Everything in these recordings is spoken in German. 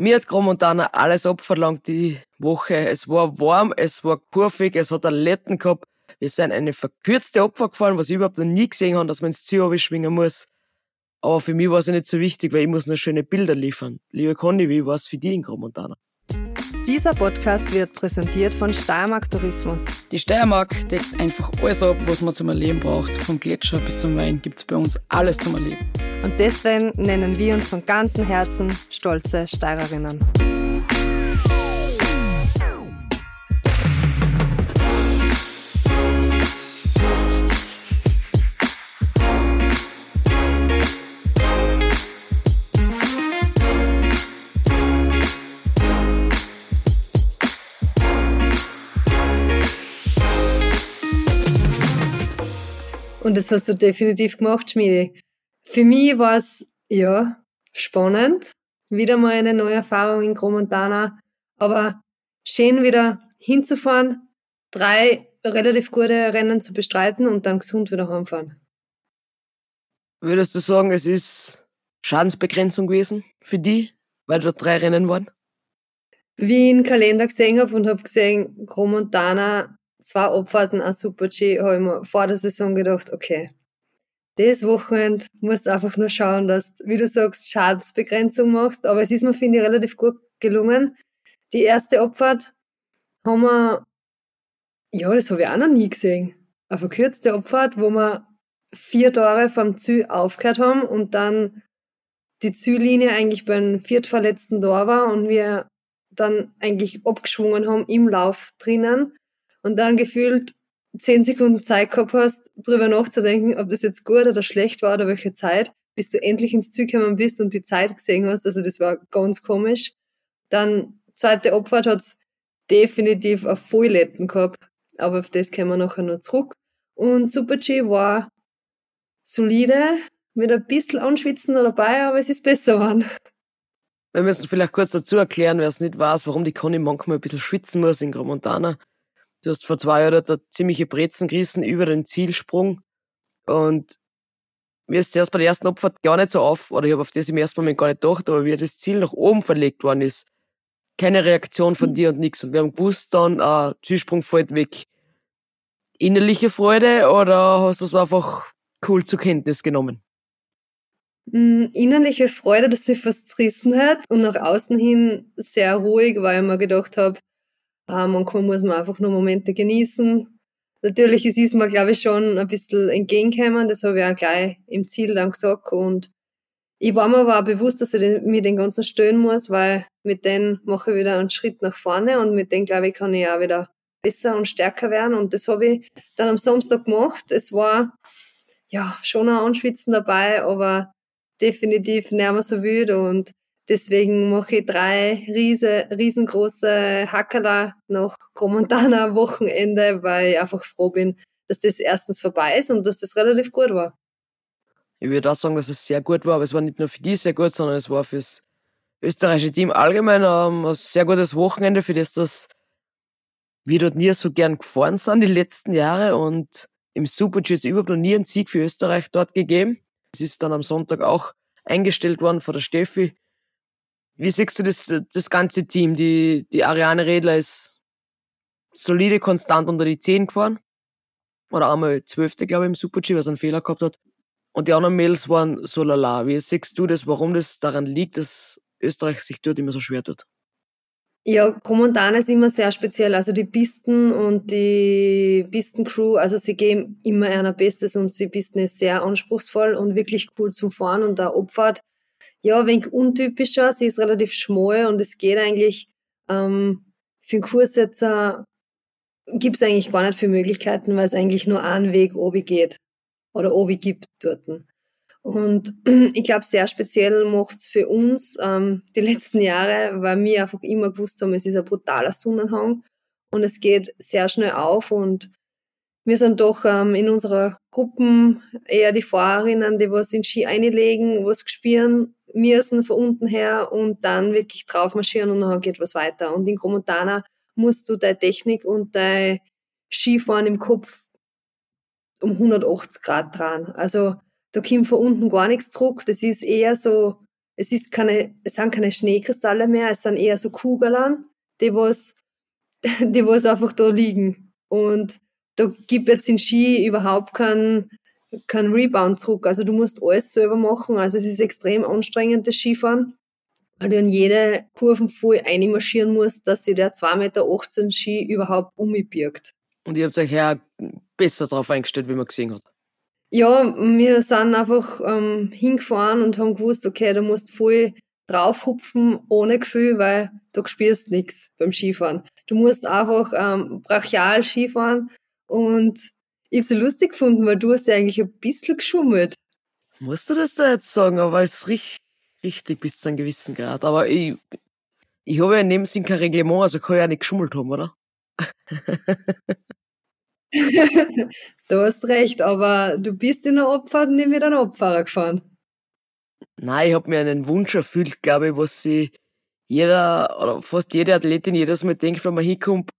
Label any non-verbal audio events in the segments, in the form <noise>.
Mir hat Gromontana alles abverlangt die Woche. Es war warm, es war kurvig, es hat einen Letten gehabt. Wir sind eine verkürzte Opfer gefahren, was ich überhaupt noch nie gesehen habe, dass man ins Ziel schwingen muss. Aber für mich war es nicht so wichtig, weil ich muss nur schöne Bilder liefern. Liebe Conny, wie war es für dich in Gromontana? Dieser Podcast wird präsentiert von Steiermark Tourismus. Die Steiermark deckt einfach alles ab, was man zum Erleben braucht. Vom Gletscher bis zum Wein gibt's bei uns alles zum Erleben. Und deswegen nennen wir uns von ganzem Herzen stolze Steirerinnen. Und das hast du definitiv gemacht, Schmiede. Für mich war es, ja, spannend. Wieder mal eine neue Erfahrung in Gromontana. Aber schön wieder hinzufahren, drei relativ gute Rennen zu bestreiten und dann gesund wieder heimfahren. Würdest du sagen, es ist Schadensbegrenzung gewesen für die, weil da drei Rennen waren? Wie ich den Kalender gesehen habe und habe gesehen, Gromontana zwei Abfahrten an Super-G, habe ich mir vor der Saison gedacht, okay, das Wochenende musst du einfach nur schauen, dass, wie du sagst, Schadensbegrenzung machst. Aber es ist mir, finde ich, relativ gut gelungen. Die erste Abfahrt haben wir, ja, das habe ich auch noch nie gesehen. Eine verkürzte Abfahrt, wo wir vier Tore vom Ziel aufgehört haben und dann die Ziellinie eigentlich beim viertverletzten Tor war und wir dann eigentlich abgeschwungen haben im Lauf drinnen und dann gefühlt zehn Sekunden Zeit gehabt hast, drüber nachzudenken, ob das jetzt gut oder schlecht war oder welche Zeit, bis du endlich ins Ziel gekommen bist und die Zeit gesehen hast. Also das war ganz komisch. Dann zweite Abfahrt hat's definitiv auf Vollletten gehabt, aber auf das kommen wir nachher noch zurück. Und Super G war solide, mit ein bisschen Anschwitzen dabei, aber es ist besser geworden. Wir müssen vielleicht kurz dazu erklären, wer es nicht weiß, warum die Conny manchmal ein bisschen schwitzen muss in Gromontana. Du hast vor zwei Jahren da ziemliche Brezen gerissen über den Zielsprung und mir ist zuerst bei der ersten Abfahrt gar nicht so auf, oder ich habe auf das im ersten Moment gar nicht gedacht, aber wie das Ziel nach oben verlegt worden ist, keine Reaktion von dir und nichts. Und wir haben gewusst dann, ah, Zielsprung fällt weg. Innerliche Freude oder hast du es einfach cool zur Kenntnis genommen? Mm, innerliche Freude, dass sie fast zerrissen hat und nach außen hin sehr ruhig, weil ich mir gedacht habe, manchmal muss man einfach nur Momente genießen. Natürlich ist es mir, glaube ich, schon ein bisschen entgegengekommen, das habe ich auch gleich im Ziel dann gesagt und ich war mir aber auch bewusst, dass ich mir den ganzen stören muss, weil mit denen mache ich wieder einen Schritt nach vorne und mit denen, glaube ich, kann ich auch wieder besser und stärker werden. Und das habe ich dann am Samstag gemacht. Es war ja schon ein Anschwitzen dabei, aber definitiv nicht mehr so wild und deswegen mache ich drei riese, riesengroße Hackerler nach Gromontana Wochenende, weil ich einfach froh bin, dass das erstens vorbei ist und dass das relativ gut war. Ich würde auch sagen, dass es sehr gut war, aber es war nicht nur für die sehr gut, sondern es war fürs österreichische Team allgemein ähm, ein sehr gutes Wochenende, für das das wir dort nie so gern gefahren sind die letzten Jahre und im Super-G ist überhaupt noch nie ein Sieg für Österreich dort gegeben. Es ist dann am Sonntag auch eingestellt worden von der Steffi. Wie siehst du das, das ganze Team? Die, die Ariane Redler ist solide, konstant unter die 10 gefahren. Oder einmal Zwölfte, glaube ich, im Super-G, was einen Fehler gehabt hat. Und die anderen Mädels waren so lala. Wie siehst du das, warum das daran liegt, dass Österreich sich dort immer so schwer tut? Ja, Gromontana ist immer sehr speziell. Also die Pisten und die Pistencrew, also sie geben immer einer Bestes und die Pisten ist sehr anspruchsvoll und wirklich cool zum Fahren und der Abfahrt, ja, wenig untypischer. Sie ist relativ schmal und es geht eigentlich ähm, für einen Kurssetzer gibt es eigentlich gar nicht viele Möglichkeiten, weil es eigentlich nur einen Weg obi geht oder obi gibt dort. Und <clears throat> ich glaube, sehr speziell macht's für uns ähm, die letzten Jahre, weil wir einfach immer gewusst haben, es ist ein brutaler Sonnenhang und es geht sehr schnell auf und wir sind doch ähm, in unserer Gruppen eher die Fahrerinnen, die was in Ski einlegen, was gespielen müssen von unten her und dann wirklich drauf marschieren und dann geht was weiter. Und in Gromontana musst du deine Technik und dein Skifahren im Kopf um 180 Grad dran. Also da kommt von unten gar nichts zurück. Das ist eher so es ist keine, es sind keine Schneekristalle mehr, es sind eher so Kugeln, die was, <laughs> die was einfach da liegen. Und da gibt jetzt in Ski überhaupt keinen kein Rebound zurück. Also du musst alles selber machen. Also es ist extrem anstrengend, das Skifahren, weil du in jede Kurven voll einmarschieren musst, dass sich der 2,18 Meter Ski überhaupt umbirgt. Und ihr habt euch ja besser darauf eingestellt, wie man gesehen hat. Ja, wir sind einfach ähm, hingefahren und haben gewusst, okay, du musst voll draufhupfen ohne Gefühl, weil du spürst nichts beim Skifahren. Du musst einfach ähm, brachial Skifahren und ich habe es lustig gefunden, weil du hast ja eigentlich ein bisschen geschummelt. Musst du das da jetzt sagen, aber es ist richtig, richtig bis zu einem gewissen Grad. Aber ich, ich habe ja in dem Sinn kein Reglement, also kann ich ja nicht geschummelt haben, oder? <laughs> du hast recht, aber du bist in der Abfahrt nicht mit einem Abfahrer gefahren. Nein, ich habe mir einen Wunsch erfüllt, glaube ich, was sie jeder oder fast jede Athletin jedes Mal denkt, wenn man hinkommt,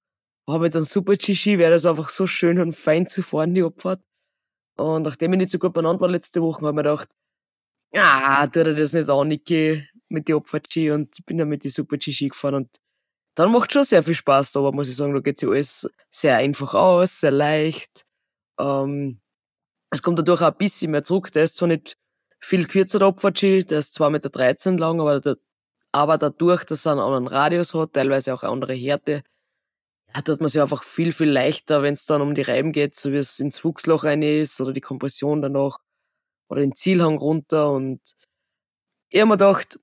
habe ich dann super G-Ski, wäre das einfach so schön und fein zu fahren, die Abfahrt. Und nachdem ich nicht so gut benannt war letzte Woche, habe ich mir gedacht, ah, tu dir das nicht an, Niki, mit die Abfahrt-Ski und bin dann mit die super G-Ski gefahren und dann macht schon sehr viel Spaß, aber muss ich sagen, da geht sich alles sehr einfach aus, sehr leicht. Ähm, es kommt dadurch auch ein bisschen mehr zurück. Der ist zwar nicht viel kürzer, der Abfahrtski, der ist 2,13 Meter lang, aber, der, aber dadurch, dass er einen anderen Radius hat, teilweise auch eine andere Härte, tut man sich einfach viel, viel leichter, wenn es dann um die Reiben geht, so wie es ins Fuchsloch rein ist oder die Kompression danach oder den Zielhang runter und ich habe mir gedacht,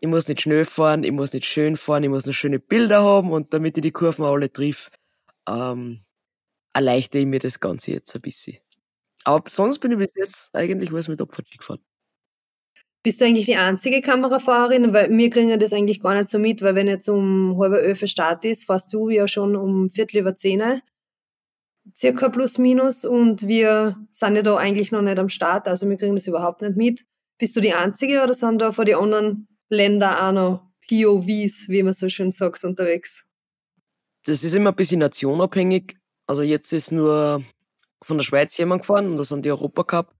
ich muss nicht schnell fahren, ich muss nicht schön fahren, ich muss nur schöne Bilder haben und damit ich die Kurven alle triff, ähm, erleichtere ich mir das Ganze jetzt ein bisschen. Aber sonst bin ich bis jetzt eigentlich was mit Opfer gefahren. Bist du eigentlich die einzige Kamerafahrerin? Weil wir kriegen das eigentlich gar nicht so mit, weil wenn jetzt um halber elf Start ist, fährst du ja schon um viertel über zehn, circa plus minus, und wir sind ja da eigentlich noch nicht am Start, also wir kriegen das überhaupt nicht mit. Bist du die einzige oder sind da vor die anderen Länder auch noch POVs, wie man so schön sagt, unterwegs? Das ist immer ein bisschen nationabhängig. Also jetzt ist nur von der Schweiz jemand gefahren und das sind die Europacup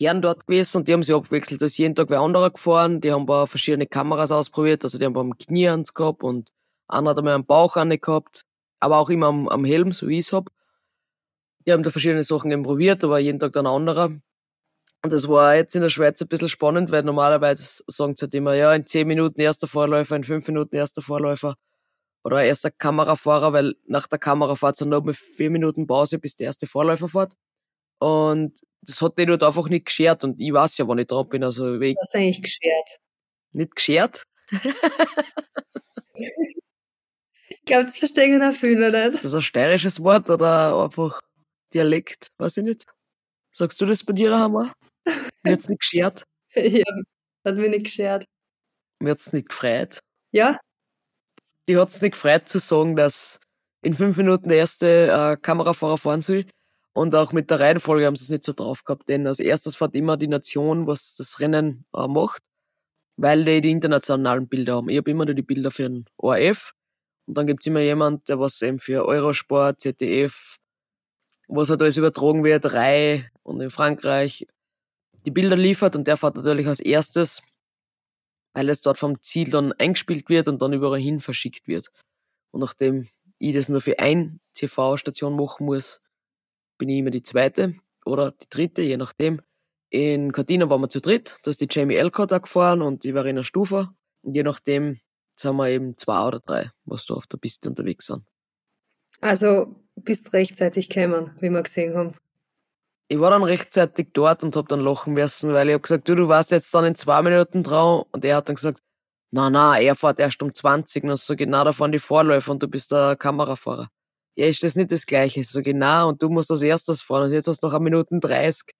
Herren dort gewesen und die haben sich abgewechselt. Da ist jeden Tag wer anderer gefahren. Die haben paar verschiedene Kameras ausprobiert. Also die haben beim Knie ans gehabt und einer hat einmal am Bauch an gehabt. Aber auch immer am, am Helm, so wie ich es hab. Die haben da verschiedene Sachen eben probiert, aber jeden Tag dann ein anderer. Und das war jetzt in der Schweiz ein bisschen spannend, weil normalerweise sagen sie halt immer, ja, in zehn Minuten erster Vorläufer, in fünf Minuten erster Vorläufer oder erster Kamerafahrer, weil nach der Kamerafahrt sind noch mal vier Minuten Pause, bis der erste Vorläufer fährt. Und das hat die dort einfach nicht geschert und ich weiß ja, wann ich dran bin. Also, Was hast du eigentlich geschert? Nicht geschert? ich glaube, das verstehen auch viele nicht. Ist das ein steirisches Wort oder einfach Dialekt? Weiß ich nicht. Sagst du das bei dir daheim auch? Mir hat's nicht geschert. <laughs> ja, hat mich nicht geschert. Mir hat's nicht gefreut. Ja? Die hat's nicht gefreut zu sagen, dass in fünf Minuten der erste äh, Kamerafahrer fahren soll. Und auch mit der Reihenfolge haben sie es nicht so drauf gehabt, denn als erstes fährt immer die Nation, was das Rennen äh, macht, weil die die internationalen Bilder haben. Ich habe immer nur die Bilder für den ORF und dann gibt's immer jemand, der was eben für Eurosport, ZDF, was halt alles übertragen wird, Rai und in Frankreich die Bilder liefert und der fährt natürlich als erstes, weil es dort vom Ziel dann eingespielt wird und dann überall hin verschickt wird. Und nachdem ich das nur für ein TV-Station machen muss, bin ich immer die zweite oder die dritte, je nachdem. In Cortina waren wir zu dritt, da ist die Jamie Elcott da gefahren und die Verena Stufer. Und je nachdem sind wir eben zwei oder drei, was da auf der Piste unterwegs sind. Also bist rechtzeitig gekommen, wie wir gesehen haben. Ich war dann rechtzeitig dort und hab dann lachen müssen, weil ich hab gesagt, du, du warst jetzt dann in zwei Minuten dran und er hat dann gesagt, na na, er fährt erst um 20 und so genau da fahren die Vorläufer und du bist der Kamerafahrer ja, ist das nicht das Gleiche? So genau, und du musst als erstes fahren und jetzt hast du noch eine Minute 30.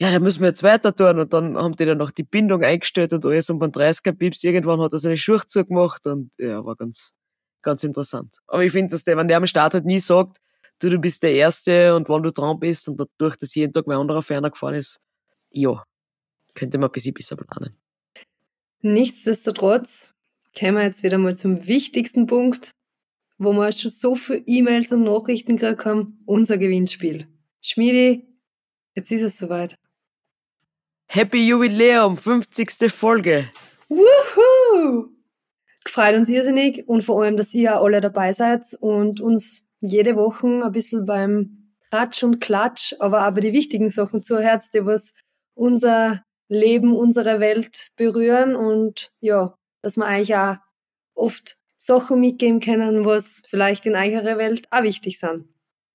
Ja, dann müssen wir jetzt weiter tun. Und dann haben die dann noch die Bindung eingestellt und alles und beim 30er Pips irgendwann hat er seine Schuhe zugemacht und ja, war ganz, ganz interessant. Aber ich finde, dass der, wenn der am Start halt nie sagt, du, du bist der Erste und wann du dran bist und dadurch, dass jeden Tag mein anderer ferner gefahren ist, ja, könnte man ein bisschen besser planen. Nichtsdestotrotz kommen wir jetzt wieder mal zum wichtigsten Punkt wo wir schon so viele E-Mails und Nachrichten gekriegt haben, unser Gewinnspiel. Schmiedi, jetzt ist es soweit. Happy Jubiläum, 50. Folge. Wuhu! Gefreut uns irrsinnig und vor allem, dass ihr alle dabei seid und uns jede Woche ein bisschen beim Tratsch und Klatsch, aber auch bei die wichtigen Sachen zuhört, die was unser Leben, unsere Welt berühren und ja, dass wir eigentlich auch oft Sachen mitgeben können, was vielleicht in eurer Welt auch wichtig sind.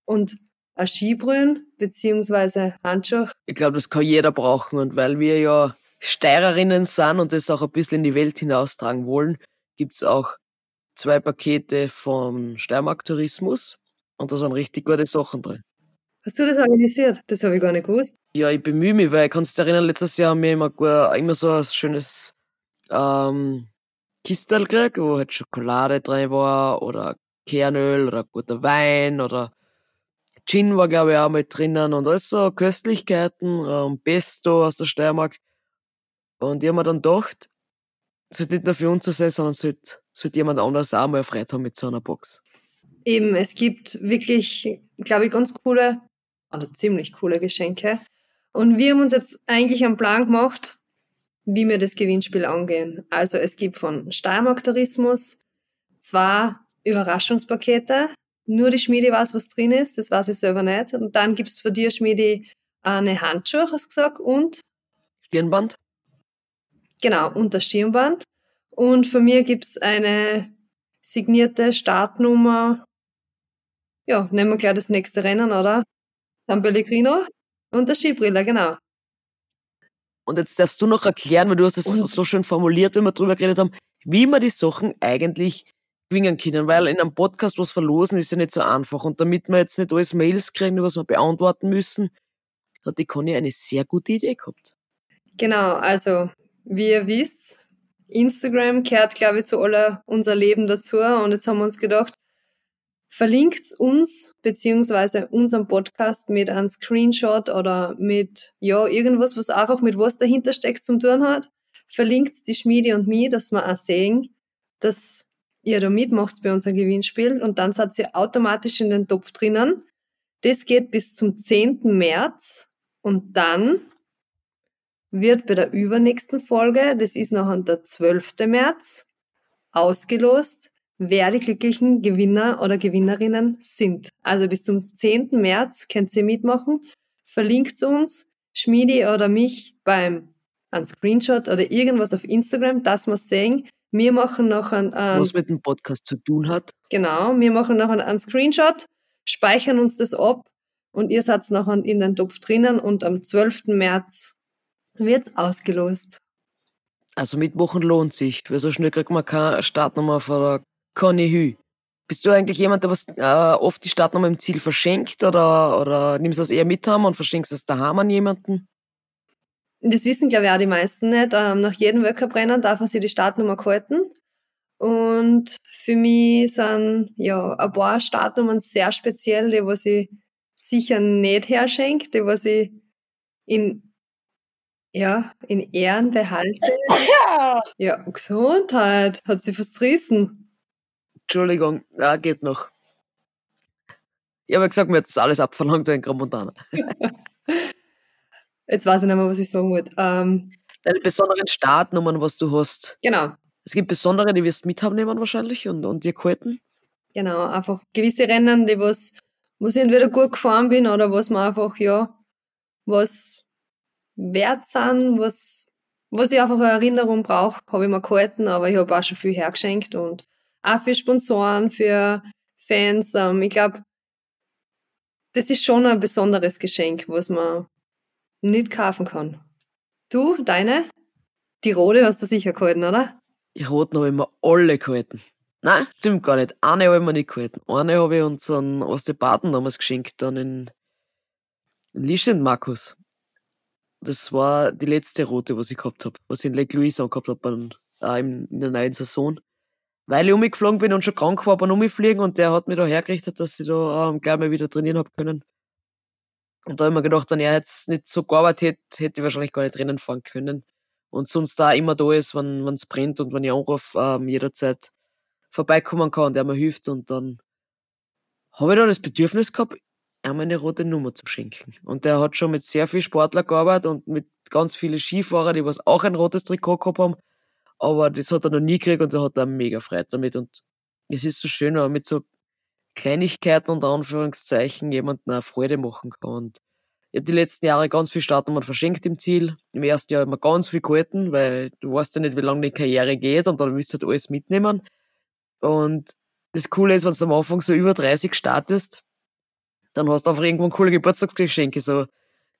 Und ein Skibrühen beziehungsweise Handschuh. Ich glaube, das kann jeder brauchen und weil wir ja Steirerinnen sind und das auch ein bisschen in die Welt hinaustragen wollen, gibt's auch zwei Pakete vom Steiermark Tourismus und da sind richtig gute Sachen drin. Hast du das organisiert? Das habe ich gar nicht gewusst. Ja, ich bemühe mich, weil ich kann dich erinnern, letztes Jahr haben wir immer, immer so ein schönes ähm, Kistel gekriegt, wo halt Schokolade drin war oder Kernöl oder guter Wein oder Gin war, glaube ich, auch mit drinnen und alles so Köstlichkeiten, ähm, Pesto aus der Steiermark. Und ich habe mir dann gedacht, es sollte nicht nur für uns so sein, sondern sollte, sollte jemand anderes auch mal erfreut haben mit so einer Box. Eben, es gibt wirklich, glaube ich, ganz coole oder ziemlich coole Geschenke. Und wir haben uns jetzt eigentlich einen Plan gemacht, wie wir das Gewinnspiel angehen. Also es gibt von Steiermark Tourismus zwei Überraschungspakete. Nur die Schmiede weiß, was drin ist, das weiß ich selber nicht. Und dann gibt es für dir, Schmiede, eine Handschuhe, hast du gesagt, und? Stirnband. Genau, und das Stirnband. Und für mir gibt es eine signierte Startnummer. Ja, nehmen wir gleich das nächste Rennen, oder? San Pellegrino und der Skibrille, genau. Und jetzt darfst du noch erklären, weil du hast es so schön formuliert, wenn wir drüber geredet haben, wie man die Sachen eigentlich gewinnen können, weil in einem Podcast was verlosen ist ja nicht so einfach. Und damit wir jetzt nicht alles Mails kriegen, was wir beantworten müssen, hat die Conny eine sehr gute Idee gehabt. Genau, also wie ihr wisst, Instagram gehört, glaube ich, zu aller unser Leben dazu. Und jetzt haben wir uns gedacht, verlinkt uns beziehungsweise unseren Podcast mit einem Screenshot oder mit ja irgendwas, was einfach mit was dahinter steckt zum tun hat. Verlinkt die Schmiede und mich, dass wir auch sehen, dass ihr da mitmacht bei unserem Gewinnspiel und dann seid ihr automatisch in den Topf drinnen. Das geht bis zum 10. März und dann wird bei der übernächsten Folge, das ist noch der 12. März, ausgelost, wer die glücklichen Gewinner oder Gewinnerinnen sind. Also bis zum 10. März könnt ihr mitmachen. Verlinkt uns, Schmiedi oder mich beim ein Screenshot oder irgendwas auf Instagram, dass wir sehen. Wir machen noch ein, ein was mit dem Podcast zu tun hat. Genau, wir machen noch einen, einen Screenshot, speichern uns das ab und ihr seid noch in den Topf drinnen und am 12. März wird's ausgelost. Also mitmachen lohnt sich, weil so schnell kriegt man keine Startnummer von der Conny Hü. Bist du eigentlich jemand, der was äh, oft die Startnummer im Ziel verschenkt oder, oder nimmst du das eher mit haben und verschenkst es daheim an jemanden? Das wissen, glaube ich, auch die meisten nicht. Ähm, nach jedem Weltcuprennen darf man sich die Startnummer halten. Und für mich sind ja ein paar Startnummern sehr speziell, die was ich sicher nicht herschenke, die was ich in, ja, in Ehren behalte. <laughs> ja, Gesundheit, hat sie fast gerissen. Entschuldigung, ja, geht noch. Ich habe gesagt, mir hat das alles abverlangt in Gramontana. <laughs> Jetzt weiß ich nicht mehr, was ich sagen wollte. Ähm, Deine besonderen Startnummern, was du hast. Genau. Es gibt besondere, die wirst du mithaben nehmen wahrscheinlich und, und dir gehalten. Genau, einfach gewisse Rennen, die was, wo ich entweder gut gefahren bin oder was man einfach, ja, was wert sind, was, was ich einfach eine Erinnerung brauche, habe ich mir gehalten, aber ich habe auch schon viel hergeschenkt und auch für Sponsoren, für Fans. Ähm, ich glaube, das ist schon ein besonderes Geschenk, was man nicht kaufen kann. Du, deine? Die rote hast du sicher gehalten, oder? Die roten habe ich mir alle gehalten. Nein, stimmt gar nicht. Eine habe ich mir nicht gehalten. Eine habe ich unseren Osteopathen damals geschenkt, dann in, in Lischend Markus. Das war die letzte rote, was ich gehabt habe, was ich in Lake Louise angehabt habe, äh, in, in der neuen Saison weil ich umgeflogen bin und schon krank war beim Umfliegen und der hat mich da hergerichtet, dass ich da ähm, gleich mal wieder trainieren hab können. Und da habe ich mir gedacht, wenn er jetzt nicht so gearbeitet hätte, hätte ich wahrscheinlich gar nicht Rennen fahren können. Und sonst da immer da ist, wenn es brennt und wenn ich anrufe, ähm, jederzeit vorbeikommen kann und der mir hilft. Und dann habe ich da das Bedürfnis gehabt, ihm eine rote Nummer zu schenken. Und der hat schon mit sehr viel Sportler gearbeitet und mit ganz vielen Skifahrer, die was auch ein rotes Trikot gehabt haben. Aber das hat er noch nie gekriegt und er hat da mega Freude damit. Und es ist so schön, wenn man mit so Kleinigkeiten und Anführungszeichen jemanden eine Freude machen kann. Und ich habe die letzten Jahre ganz viel Startnummern verschenkt im Ziel. Im ersten Jahr immer ganz viel gehalten, weil du weißt ja nicht, wie lange die Karriere geht und dann willst du halt alles mitnehmen. Und das Coole ist, wenn du am Anfang so über 30 startest, dann hast du einfach irgendwo coole Geburtstagsgeschenke, so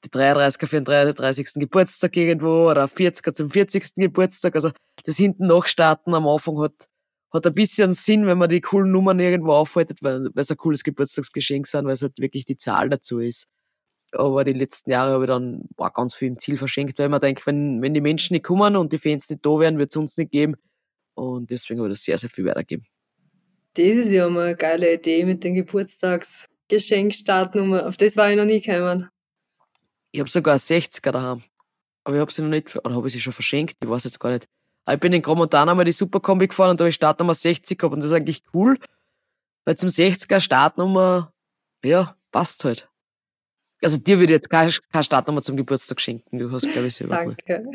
die 33er für den 33. Geburtstag irgendwo oder 40er zum 40. Geburtstag. Also das hinten nachstarten am Anfang hat, hat ein bisschen Sinn, wenn man die coolen Nummern irgendwo aufhaltet, weil, es ein cooles Geburtstagsgeschenk sind, weil es halt wirklich die Zahl dazu ist. Aber die letzten Jahre habe ich dann boah, ganz viel im Ziel verschenkt, weil man denkt, wenn, wenn die Menschen nicht kommen und die Fans nicht da wären, wird es uns nicht geben. Und deswegen habe ich das sehr, sehr viel weitergeben. Das ist ja mal eine geile Idee mit den Geburtstagsgeschenkstartnummern. Auf das war ich noch nie gekommen. Ich habe sogar 60er daheim. Aber ich habe sie noch nicht, oder habe ich sie schon verschenkt? Ich weiß jetzt gar nicht. Aber ich bin in Gromontana mal die Superkombi gefahren und da habe ich Startnummer 60 gehabt und das ist eigentlich cool. Weil zum 60er Startnummer, ja, passt halt. Also dir würde ich jetzt keine, keine Startnummer zum Geburtstag schenken. Du hast, glaube ich, selber Danke.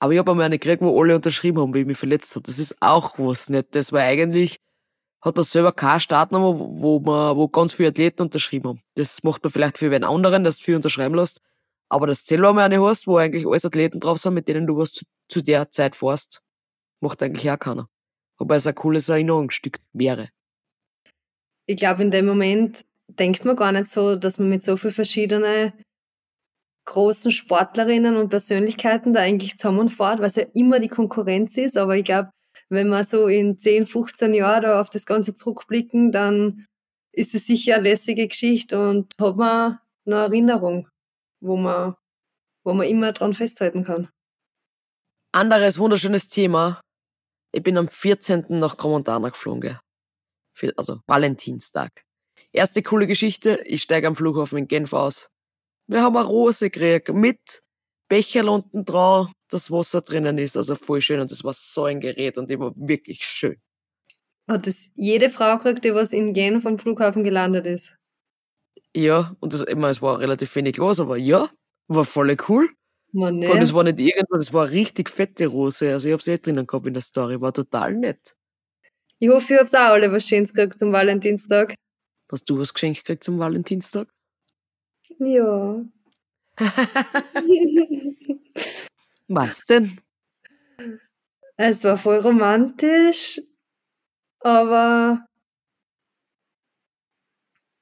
Aber ich habe einmal eine gekriegt, wo alle unterschrieben haben, wie ich mich verletzt habe. Das ist auch was Nettes, weil eigentlich hat man selber keine Startnummer, wo man, wo ganz viele Athleten unterschrieben haben. Das macht man vielleicht für einen anderen, dass du viel unterschreiben lässt. Aber das selber mal eine hast, wo eigentlich alles Athleten drauf sind, mit denen du was zu, zu der Zeit fährst, macht eigentlich auch keiner. Wobei es ein cooles Erinnerungsstück wäre. Ich glaube, in dem Moment denkt man gar nicht so, dass man mit so vielen verschiedenen großen Sportlerinnen und Persönlichkeiten da eigentlich zusammenfährt, weil es ja immer die Konkurrenz ist. Aber ich glaube, wenn wir so in 10, 15 Jahren da auf das Ganze zurückblicken, dann ist es sicher eine lässige Geschichte und hat man eine Erinnerung, wo man, wo man immer dran festhalten kann. Anderes wunderschönes Thema. Ich bin am 14. nach Gromontana geflogen. Also Valentinstag. Erste coole Geschichte, ich steige am Flughafen in Genf aus. Wir haben eine Rose gekriegt mit Becher unten dran, das Wasser drinnen ist, also voll schön und das war so ein Gerät und immer wirklich schön. Hat das jede Frau gekriegt, die was in Genf am Flughafen gelandet ist? Ja, und das, ich meine, es war relativ wenig los, aber ja, war voll cool. Man, Und das war nicht irgendwas, das war richtig fette Rose. Also ich hab's eh drinnen gehabt in der Story, war total nett. Ich hoffe, ich hab's auch alle was Schönes gekriegt zum Valentinstag. Hast du was geschenkt gekriegt zum Valentinstag? Ja. <laughs> Was denn? Es war voll romantisch, aber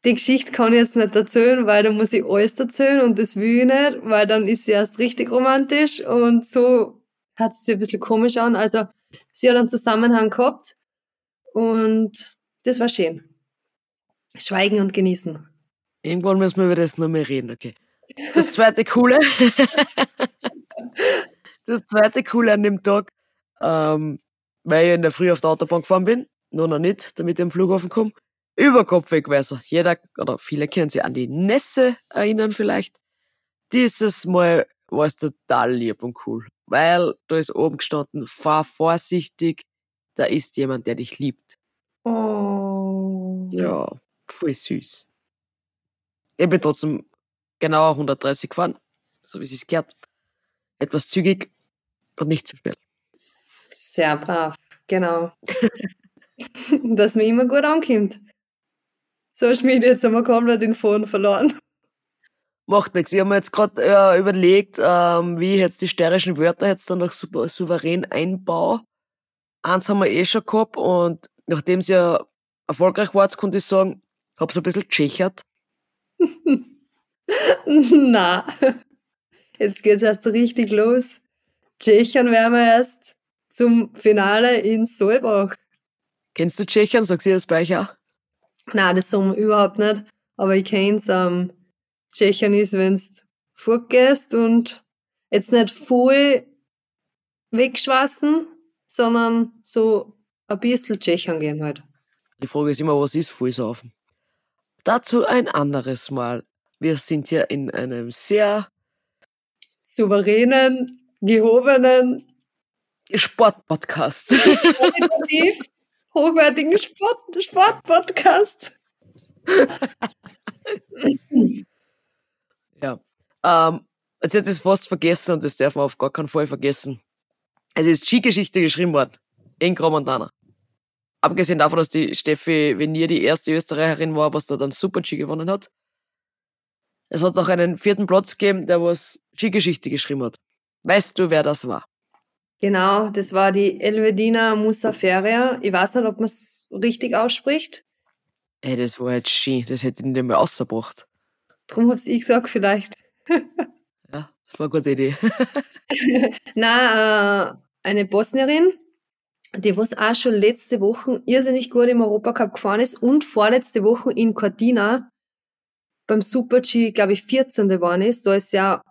die Geschichte kann ich jetzt nicht erzählen, weil da muss ich alles erzählen und das will ich nicht, weil dann ist sie erst richtig romantisch und so hat es sich ein bisschen komisch an. Also sie hat einen Zusammenhang gehabt und das war schön. Schweigen und genießen. Irgendwann müssen wir über das noch mehr reden, okay. Das zweite Coole, das zweite Coole an dem Tag, ähm, weil ich in der Früh auf der Autobahn gefahren bin, noch noch nicht, damit ich am Flughafen komme, Überkopfwegweiser. Jeder, oder viele können sich an die Nässe erinnern vielleicht. Dieses Mal war es total lieb und cool, weil da ist oben gestanden, fahr vorsichtig, da ist jemand, der dich liebt. Oh. Ja, voll süß. Ich bin trotzdem genauer 130 gefahren, so wie es sich gehört. Etwas zügig und nicht zu schnell. Sehr brav, genau. <laughs> Dass man immer gut ankommt. So Schmied, jetzt haben wir komplett den Faden verloren. Macht nichts. Ich habe mir jetzt gerade äh, überlegt, ähm, wie ich jetzt die störrischen Wörter jetzt dann noch super souverän einbaue. Eins haben wir eh schon gehabt und nachdem es ja erfolgreich war, jetzt konnte ich sagen, hab's ein bisschen tschechert. <laughs> <laughs> Na, jetzt geht's erst richtig los. Tschechien werden wir erst zum Finale in Solbach. Kennst du Tschechien? Sagst du das bei euch auch? Nein, das sagen wir überhaupt nicht. Aber ich kenn's. Ähm, Tschechien ist, wenn's fortgehst und jetzt nicht voll wegschwassen, sondern so ein bisschen Tschechien gehen halt. Die Frage ist immer, was ist Vollsaufen? Dazu ein anderes Mal. Wir sind hier in einem sehr Souveränen, gehobenen, Sportpodcast. hochwertigen Sport, Sportpodcast. ja. Ähm, jetzt hätte ich es fast vergessen und das darf man auf gar keinen Fall vergessen. Es ist Skigeschichte geschrieben worden. In Gromontana. Abgesehen davon, dass die Steffi Venier die erste Österreicherin war, was da dann Super-G gewonnen hat. Es hat noch einen vierten Platz gegeben, der was Skigeschichte geschrieben hat. Weißt du, wer das war? Genau, das war die Elvedina Musaferia. Ich weiß nicht, ob man es richtig ausspricht. Ey, das war jetzt Ski, das hätte ich nicht mehr ausgebracht. Drum hab's ich gesagt, vielleicht. <laughs> Ja, das war eine gute Idee. <laughs> Na, äh, eine Bosnierin, die was auch schon letzte Woche irrsinnig gut im Europacup gefahren ist und vorletzte Woche in Cortina beim Super-G, glaube ich, 14. geworden ist. Da ist sie ja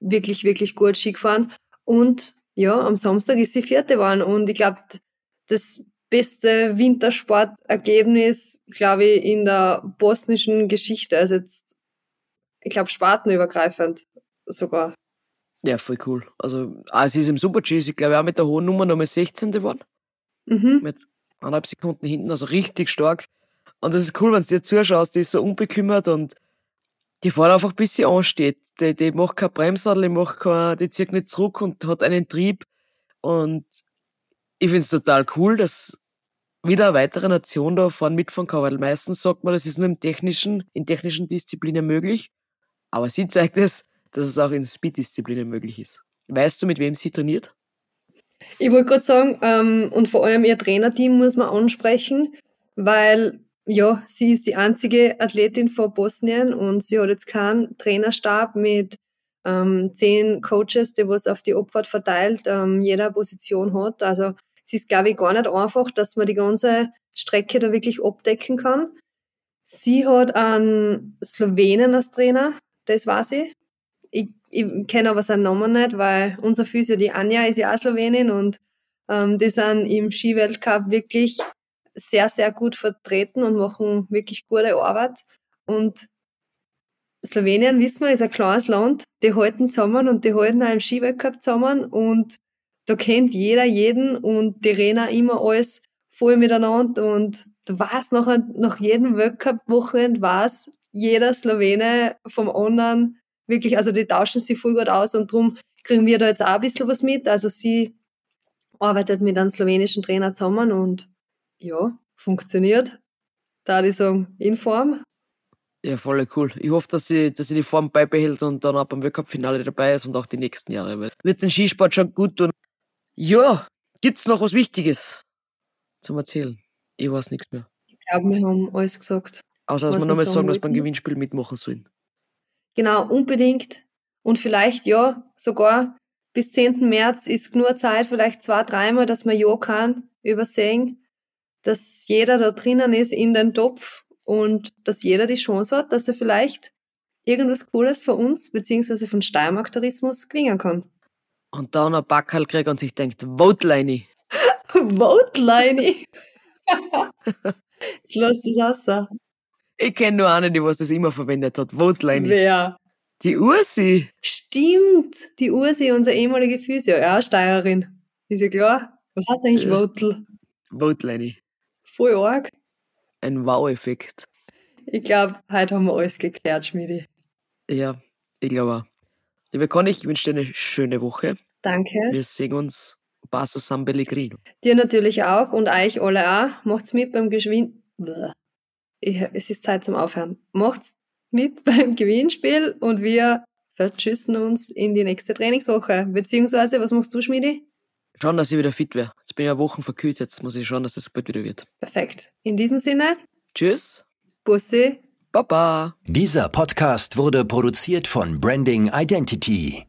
wirklich, wirklich gut Ski gefahren. Und ja, am Samstag ist sie vierte geworden. Und ich glaube, das beste Wintersportergebnis, glaube ich, in der bosnischen Geschichte. Also jetzt, ich glaube, spartenübergreifend sogar. Ja, voll cool. Also, ah, sie ist im Super-G, ist, ich glaube auch mit der hohen Nummer Nummer 16. geworden. Mhm. Mit eineinhalb Sekunden hinten, also richtig stark. Und das ist cool, wenn du dir zuschaust, die ist so unbekümmert und die fährt einfach bis sie ansteht. Die, die macht kein Bremssadel, die macht kein, die zieht nicht zurück und hat einen Trieb. Und ich find's total cool, dass wieder eine weitere Nation da vorne mitfahren kann, weil meistens sagt man, das ist nur im technischen, in technischen Disziplinen möglich. Aber sie zeigt es, dass es auch in Speed-Disziplinen möglich ist. Weißt du, mit wem sie trainiert? Ich wollte gerade sagen, ähm, und vor allem ihr Trainerteam muss man ansprechen, weil ja, sie ist die einzige Athletin von Bosnien und sie hat jetzt keinen Trainerstab mit ähm, zehn Coaches, die was auf die Abfahrt verteilt ähm, jeder Position hat. Also es ist, glaube ich, gar nicht einfach, dass man die ganze Strecke da wirklich abdecken kann. Sie hat einen Slowenen als Trainer, das weiß ich. Ich, ich kenne aber seinen Namen nicht, weil unser Physio, die Anja, ist ja auch Slowenin und ähm, die sind im Skiweltcup wirklich sehr, sehr gut vertreten und machen wirklich gute Arbeit. Und Slowenien, wissen wir, ist ein kleines Land, die halten zusammen und die halten auch im Skiweltcup zusammen und da kennt jeder jeden und die reden auch immer alles voll miteinander und du weißt nach, nach jedem Weltcup-Wochenende weiß jeder Slowene vom anderen wirklich, also die tauschen sich voll gut aus und darum kriegen wir da jetzt auch ein bisschen was mit. Also sie arbeitet mit einem slowenischen Trainer zusammen und ja, funktioniert. Da ich sagen, in Form. Ja, voll cool. Ich hoffe, dass sie, dass sie die Form beibehält und dann auch beim Weltcup-Finale dabei ist und auch die nächsten Jahre. Weil wird den Skisport schon gut tun. Ja, gibt's noch was Wichtiges zum Erzählen? Ich weiß nichts mehr. Ich glaube, wir haben alles gesagt. Außer, dass wir nochmal sagen sagen, dass wir beim. Gewinnspiel mitmachen sollen. Genau, unbedingt. Und vielleicht, ja, sogar bis 10. März ist nur Zeit, vielleicht zwei, dreimal, dass man ja kann übersehen, dass jeder da drinnen ist in den Topf und dass jeder die Chance hat, dass er vielleicht irgendwas Cooles von uns, beziehungsweise von Steiermark Tourismus gewinnen kann. Und dann ein Backerl kriegt und sich denkt, Vote Leini. <laughs> Vote Leini. <laughs> Jetzt lass das aus. Ich kenne nur eine, die was das immer verwendet hat. Vote Leini. Wer? Die Ursi. Stimmt, die Ursi, unsere ehemalige Physio, ja, Steirerin. Ist ja klar. Was heißt eigentlich. Votel? Vote Leini. Voll arg. Ein Wow-Effekt. Ich glaube, heute haben wir alles geklärt, Schmidi. Ja, ich glaube auch. Liebe Conny, ich wünsche dir eine schöne Woche. Danke. Wir sehen uns Paso San Pellegrino. Dir natürlich auch und euch alle auch. Macht's mit beim. Ich, es ist Zeit zum Aufhören. Macht's mit <laughs> beim Gewinnspiel und wir verschüssen uns in die nächste Trainingswoche. Beziehungsweise, was machst du, Schmidi? Schauen, dass ich wieder fit wäre. Jetzt bin ich ja Wochen verkühlt, jetzt muss ich schauen, dass das bald wieder wird. Perfekt. In diesem Sinne, Tschüss. Bussi. Baba. Dieser Podcast wurde produziert von Branding Identity.